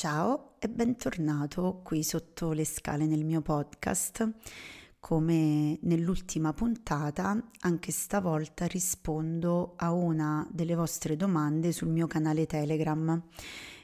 Ciao e bentornato qui sotto le scale nel mio podcast. Come nell'ultima puntata, anche stavolta rispondo a una delle vostre domande sul mio canale Telegram.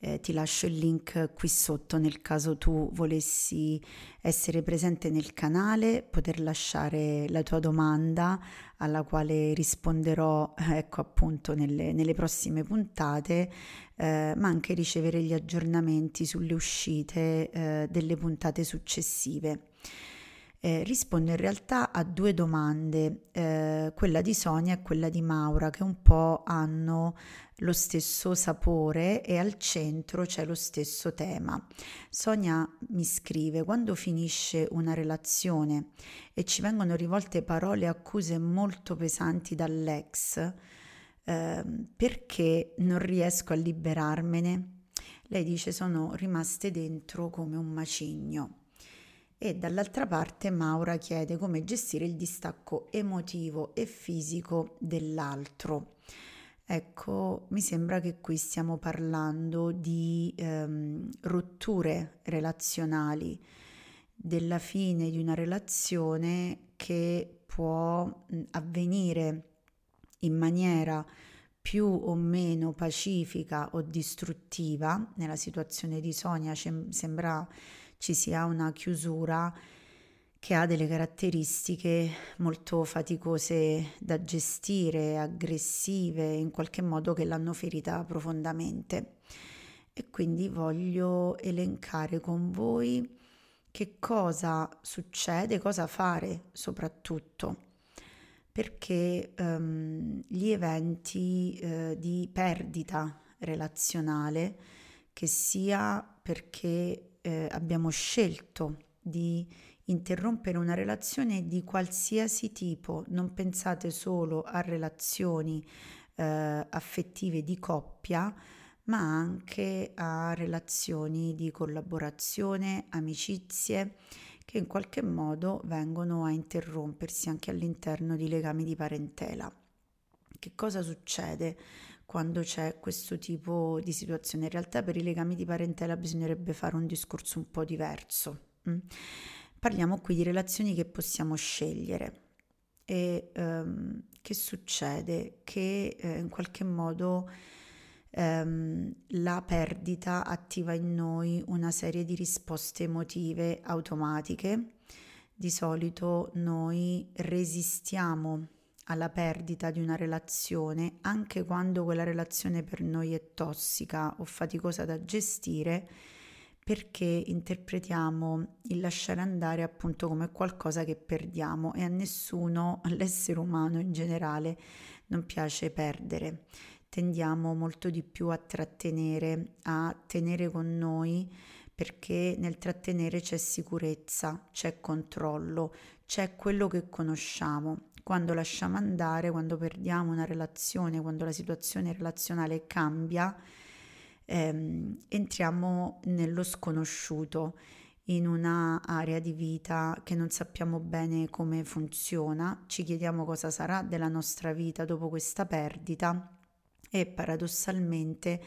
Eh, ti lascio il link qui sotto nel caso tu volessi essere presente nel canale, poter lasciare la tua domanda alla quale risponderò ecco appunto nelle, nelle prossime puntate, eh, ma anche ricevere gli aggiornamenti sulle uscite eh, delle puntate successive. Eh, rispondo in realtà a due domande, eh, quella di Sonia e quella di Maura, che un po' hanno lo stesso sapore e al centro c'è lo stesso tema. Sonia mi scrive, quando finisce una relazione e ci vengono rivolte parole e accuse molto pesanti dall'ex, eh, perché non riesco a liberarmene? Lei dice sono rimaste dentro come un macigno e dall'altra parte Maura chiede come gestire il distacco emotivo e fisico dell'altro. Ecco, mi sembra che qui stiamo parlando di ehm, rotture relazionali, della fine di una relazione che può avvenire in maniera più o meno pacifica o distruttiva. Nella situazione di Sonia sembra ci sia una chiusura che ha delle caratteristiche molto faticose da gestire, aggressive, in qualche modo che l'hanno ferita profondamente. E quindi voglio elencare con voi che cosa succede, cosa fare soprattutto, perché um, gli eventi uh, di perdita relazionale, che sia perché eh, abbiamo scelto di interrompere una relazione di qualsiasi tipo, non pensate solo a relazioni eh, affettive di coppia, ma anche a relazioni di collaborazione, amicizie che in qualche modo vengono a interrompersi anche all'interno di legami di parentela. Che cosa succede? Quando c'è questo tipo di situazione. In realtà per i legami di parentela bisognerebbe fare un discorso un po' diverso. Mm? Parliamo qui di relazioni che possiamo scegliere. E um, che succede? Che eh, in qualche modo um, la perdita attiva in noi una serie di risposte emotive automatiche. Di solito noi resistiamo alla perdita di una relazione, anche quando quella relazione per noi è tossica o faticosa da gestire, perché interpretiamo il lasciare andare appunto come qualcosa che perdiamo e a nessuno, all'essere umano in generale, non piace perdere. Tendiamo molto di più a trattenere, a tenere con noi perché nel trattenere c'è sicurezza, c'è controllo, c'è quello che conosciamo. Quando lasciamo andare, quando perdiamo una relazione, quando la situazione relazionale cambia, ehm, entriamo nello sconosciuto, in un'area di vita che non sappiamo bene come funziona, ci chiediamo cosa sarà della nostra vita dopo questa perdita e paradossalmente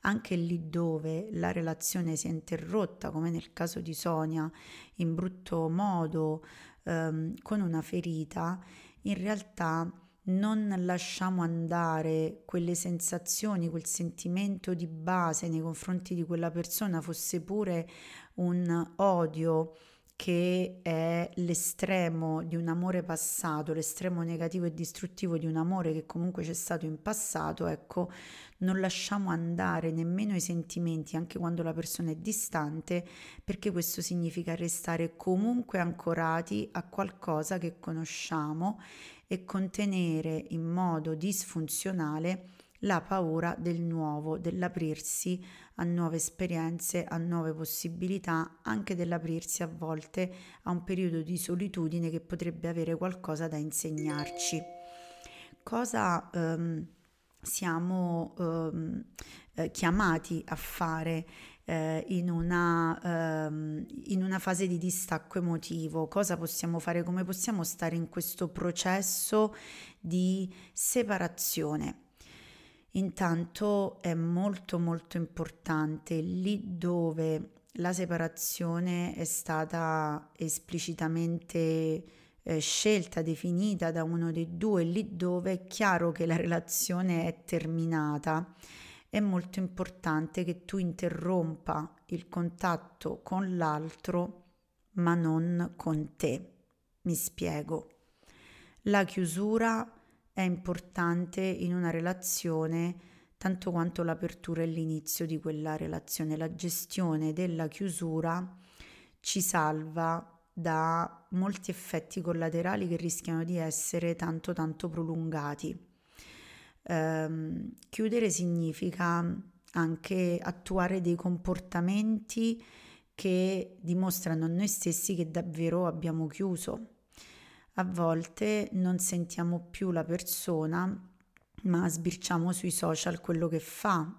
anche lì dove la relazione si è interrotta, come nel caso di Sonia, in brutto modo, ehm, con una ferita, in realtà non lasciamo andare quelle sensazioni, quel sentimento di base nei confronti di quella persona, fosse pure un odio che è l'estremo di un amore passato, l'estremo negativo e distruttivo di un amore che comunque c'è stato in passato, ecco, non lasciamo andare nemmeno i sentimenti anche quando la persona è distante, perché questo significa restare comunque ancorati a qualcosa che conosciamo e contenere in modo disfunzionale la paura del nuovo, dell'aprirsi a nuove esperienze, a nuove possibilità, anche dell'aprirsi a volte a un periodo di solitudine che potrebbe avere qualcosa da insegnarci. Cosa um, siamo um, eh, chiamati a fare eh, in, una, ehm, in una fase di distacco emotivo, cosa possiamo fare, come possiamo stare in questo processo di separazione. Intanto è molto molto importante lì dove la separazione è stata esplicitamente eh, scelta, definita da uno dei due, lì dove è chiaro che la relazione è terminata, è molto importante che tu interrompa il contatto con l'altro, ma non con te. Mi spiego. La chiusura è importante in una relazione tanto quanto l'apertura e l'inizio di quella relazione. La gestione della chiusura ci salva da molti effetti collaterali che rischiano di essere tanto tanto prolungati. Um, chiudere significa anche attuare dei comportamenti che dimostrano a noi stessi che davvero abbiamo chiuso. A volte non sentiamo più la persona, ma sbirciamo sui social quello che fa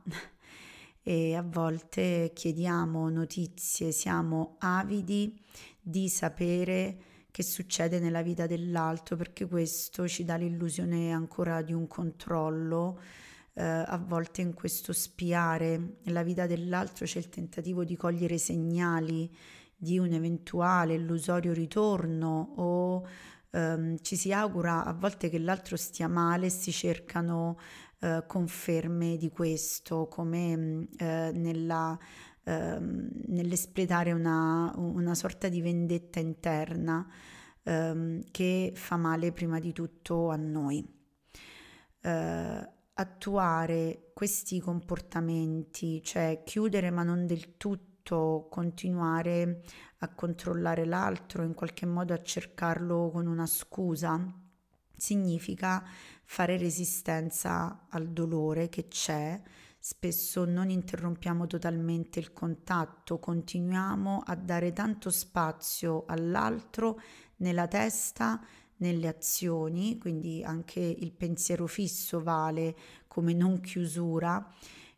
e a volte chiediamo notizie, siamo avidi di sapere che succede nella vita dell'altro perché questo ci dà l'illusione ancora di un controllo. Eh, a volte in questo spiare la vita dell'altro c'è il tentativo di cogliere segnali di un eventuale illusorio ritorno o ehm, ci si augura a volte che l'altro stia male e si cercano eh, conferme di questo, come mm, eh, nella, eh, nell'espletare una, una, sorta di vendetta interna ehm, che fa male prima di tutto a noi. Eh, attuare questi comportamenti, cioè chiudere ma non del tutto, continuare a controllare l'altro, in qualche modo a cercarlo con una scusa, significa fare resistenza al dolore che c'è, spesso non interrompiamo totalmente il contatto, continuiamo a dare tanto spazio all'altro nella testa, nelle azioni, quindi anche il pensiero fisso vale come non chiusura,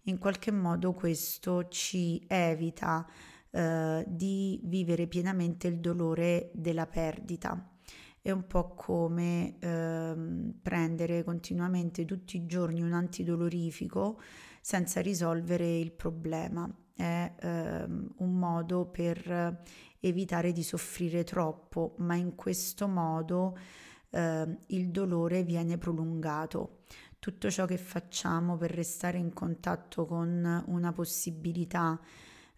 in qualche modo questo ci evita eh, di vivere pienamente il dolore della perdita. È un po' come eh, prendere continuamente tutti i giorni un antidolorifico senza risolvere il problema. È eh, un modo per evitare di soffrire troppo, ma in questo modo eh, il dolore viene prolungato. Tutto ciò che facciamo per restare in contatto con una possibilità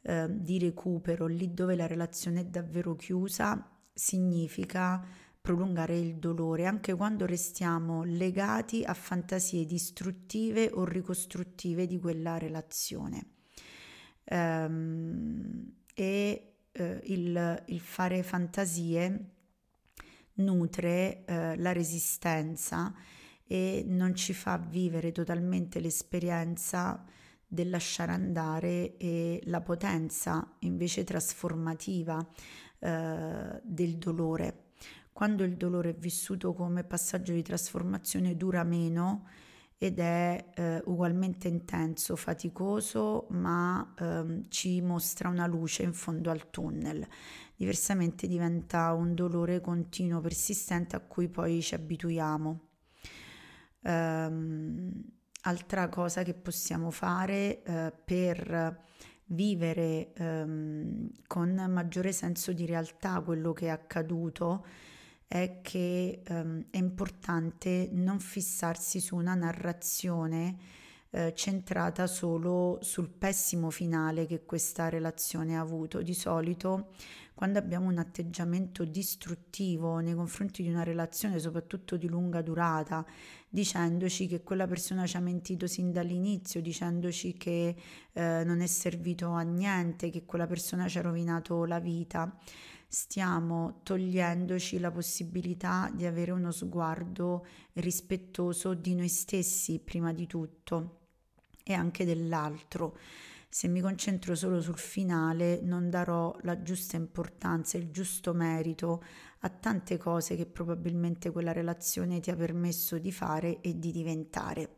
eh, di recupero lì dove la relazione è davvero chiusa significa prolungare il dolore anche quando restiamo legati a fantasie distruttive o ricostruttive di quella relazione. Um, e eh, il, il, fare fantasie nutre eh, la resistenza e non ci fa vivere totalmente l'esperienza del lasciare andare e la potenza invece trasformativa eh, del dolore. Quando il dolore è vissuto come passaggio di trasformazione dura meno ed è eh, ugualmente intenso, faticoso, ma ehm, ci mostra una luce in fondo al tunnel. Diversamente diventa un dolore continuo, persistente a cui poi ci abituiamo. Um, altra cosa che possiamo fare eh, per vivere ehm, con maggiore senso di realtà quello che è accaduto è che ehm, è importante non fissarsi su una narrazione eh, centrata solo sul pessimo finale che questa relazione ha avuto. Di solito quando abbiamo un atteggiamento distruttivo nei confronti di una relazione, soprattutto di lunga durata, dicendoci che quella persona ci ha mentito sin dall'inizio, dicendoci che eh, non è servito a niente, che quella persona ci ha rovinato la vita, stiamo togliendoci la possibilità di avere uno sguardo rispettoso di noi stessi prima di tutto e anche dell'altro. Se mi concentro solo sul finale non darò la giusta importanza, il giusto merito a tante cose che probabilmente quella relazione ti ha permesso di fare e di diventare.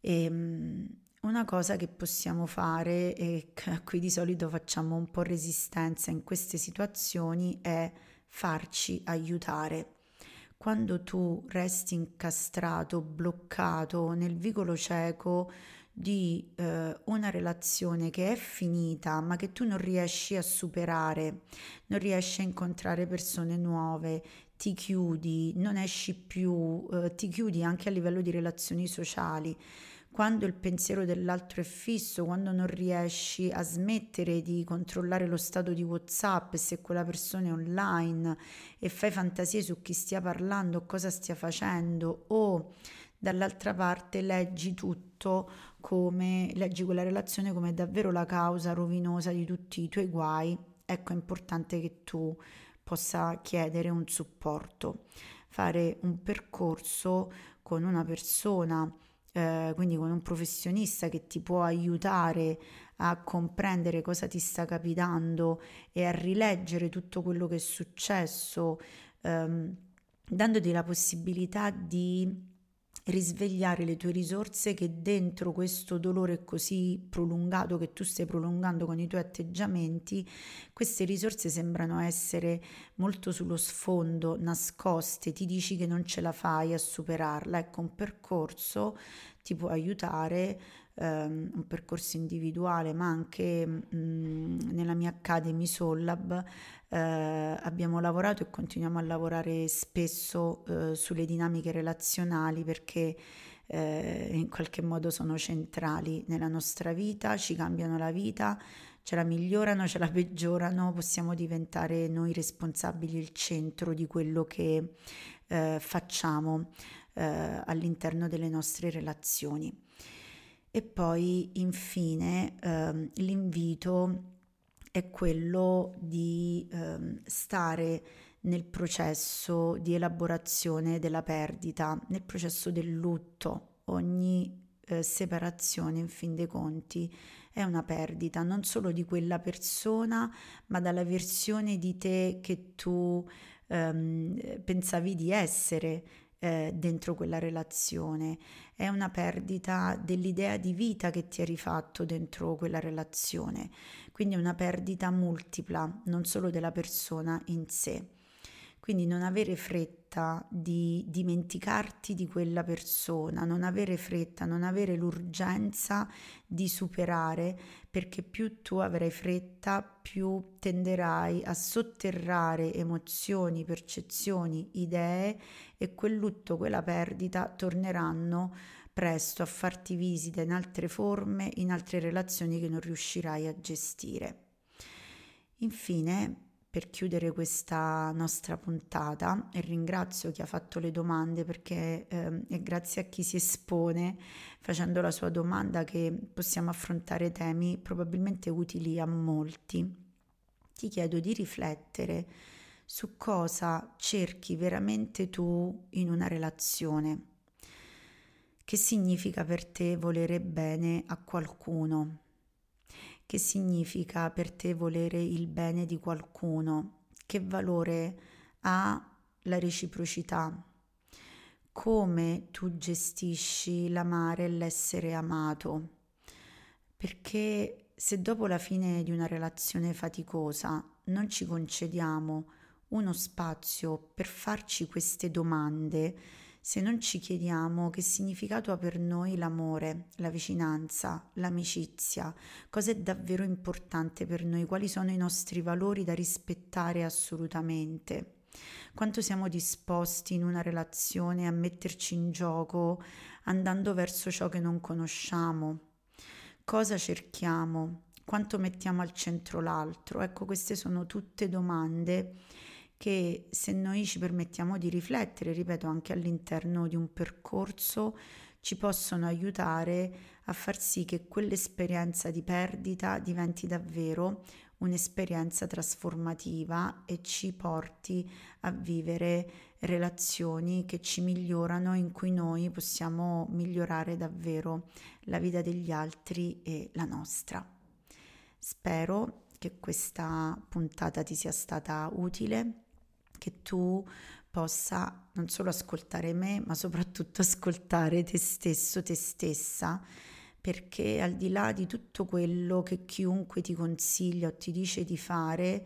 E, ehm, una cosa che possiamo fare e a cui di solito facciamo un po' resistenza in queste situazioni è farci aiutare. quando tu resti incastrato, bloccato nel vicolo cieco di eh, una relazione che è finita ma che tu non riesci a superare, non riesci a incontrare persone nuove, ti chiudi, non esci più, eh, ti chiudi anche a livello di relazioni sociali quando il pensiero dell'altro è fisso, quando non riesci a smettere di controllare lo stato di WhatsApp, se quella persona è online e fai fantasie su chi stia parlando cosa stia facendo o dall'altra parte leggi tutto come leggi quella relazione come davvero la causa rovinosa di tutti i tuoi guai, ecco è importante che tu possa chiedere un supporto, fare un percorso con una persona eh, quindi con un professionista che ti può aiutare a comprendere cosa ti sta capitando e a rileggere tutto quello che è successo, ehm, dandoti la possibilità di risvegliare le tue risorse che dentro questo dolore così prolungato che tu stai prolungando con i tuoi atteggiamenti, queste risorse sembrano essere molto sullo sfondo, nascoste, ti dici che non ce la fai a superarla. Ecco, un percorso ti può aiutare, ehm, un percorso individuale, ma anche mh, mm, nella mia Academy Sollab eh, abbiamo lavorato e continuiamo a lavorare spesso eh, sulle dinamiche relazionali perché eh, in qualche modo sono centrali nella nostra vita, ci cambiano la vita, ce la migliorano, ce la peggiorano, possiamo diventare noi responsabili, il centro di quello che eh, facciamo eh, all'interno delle nostre relazioni. E poi infine ehm, l'invito è quello di ehm, stare nel processo di elaborazione della perdita, nel processo del lutto. Ogni eh, separazione, in fin dei conti, è una perdita non solo di quella persona, ma dalla versione di te che tu ehm, pensavi di essere eh, dentro quella relazione, è una perdita dell'idea di vita che ti hai rifatto dentro quella relazione, quindi è una perdita multipla, non solo della persona in sé. Quindi non avere fretta di dimenticarti di quella persona, non avere fretta, non avere l'urgenza di superare, perché più tu avrai fretta, più tenderai a sotterrare emozioni, percezioni, idee e quel lutto, quella perdita torneranno presto a farti visita in altre forme, in altre relazioni che non riuscirai a gestire. Infine, per chiudere questa nostra puntata e ringrazio chi ha fatto le domande perché eh, è grazie a chi si espone facendo la sua domanda che possiamo affrontare temi probabilmente utili a molti. Ti chiedo di riflettere su cosa cerchi veramente tu in una relazione. Che significa per te volere bene a qualcuno? Che significa per te volere il bene di qualcuno, che valore ha la reciprocità, come tu gestisci l'amare e l'essere amato, perché se dopo la fine di una relazione faticosa non ci concediamo uno spazio per farci queste domande, se non ci chiediamo che significato ha per noi l'amore, la vicinanza, l'amicizia, cosa è davvero importante per noi, quali sono i nostri valori da rispettare assolutamente, quanto siamo disposti in una relazione a metterci in gioco andando verso ciò che non conosciamo, cosa cerchiamo, quanto mettiamo al centro l'altro. Ecco, queste sono tutte domande che se noi ci permettiamo di riflettere, ripeto, anche all'interno di un percorso, ci possono aiutare a far sì che quell'esperienza di perdita diventi davvero un'esperienza trasformativa e ci porti a vivere relazioni che ci migliorano, in cui noi possiamo migliorare davvero la vita degli altri e la nostra. Spero che questa puntata ti sia stata utile che tu possa non solo ascoltare me, ma soprattutto ascoltare te stesso, te stessa, perché al di là di tutto quello che chiunque ti consiglia o ti dice di fare,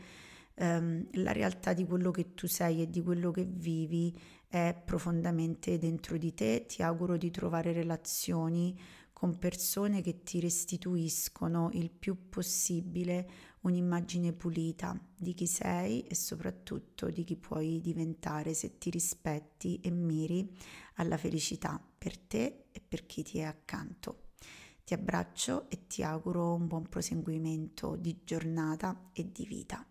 ehm, la realtà di quello che tu sei e di quello che vivi è profondamente dentro di te. Ti auguro di trovare relazioni con persone che ti restituiscono il più possibile un'immagine pulita di chi sei e soprattutto di chi puoi diventare se ti rispetti e miri alla felicità per te e per chi ti è accanto. Ti abbraccio e ti auguro un buon proseguimento di giornata e di vita.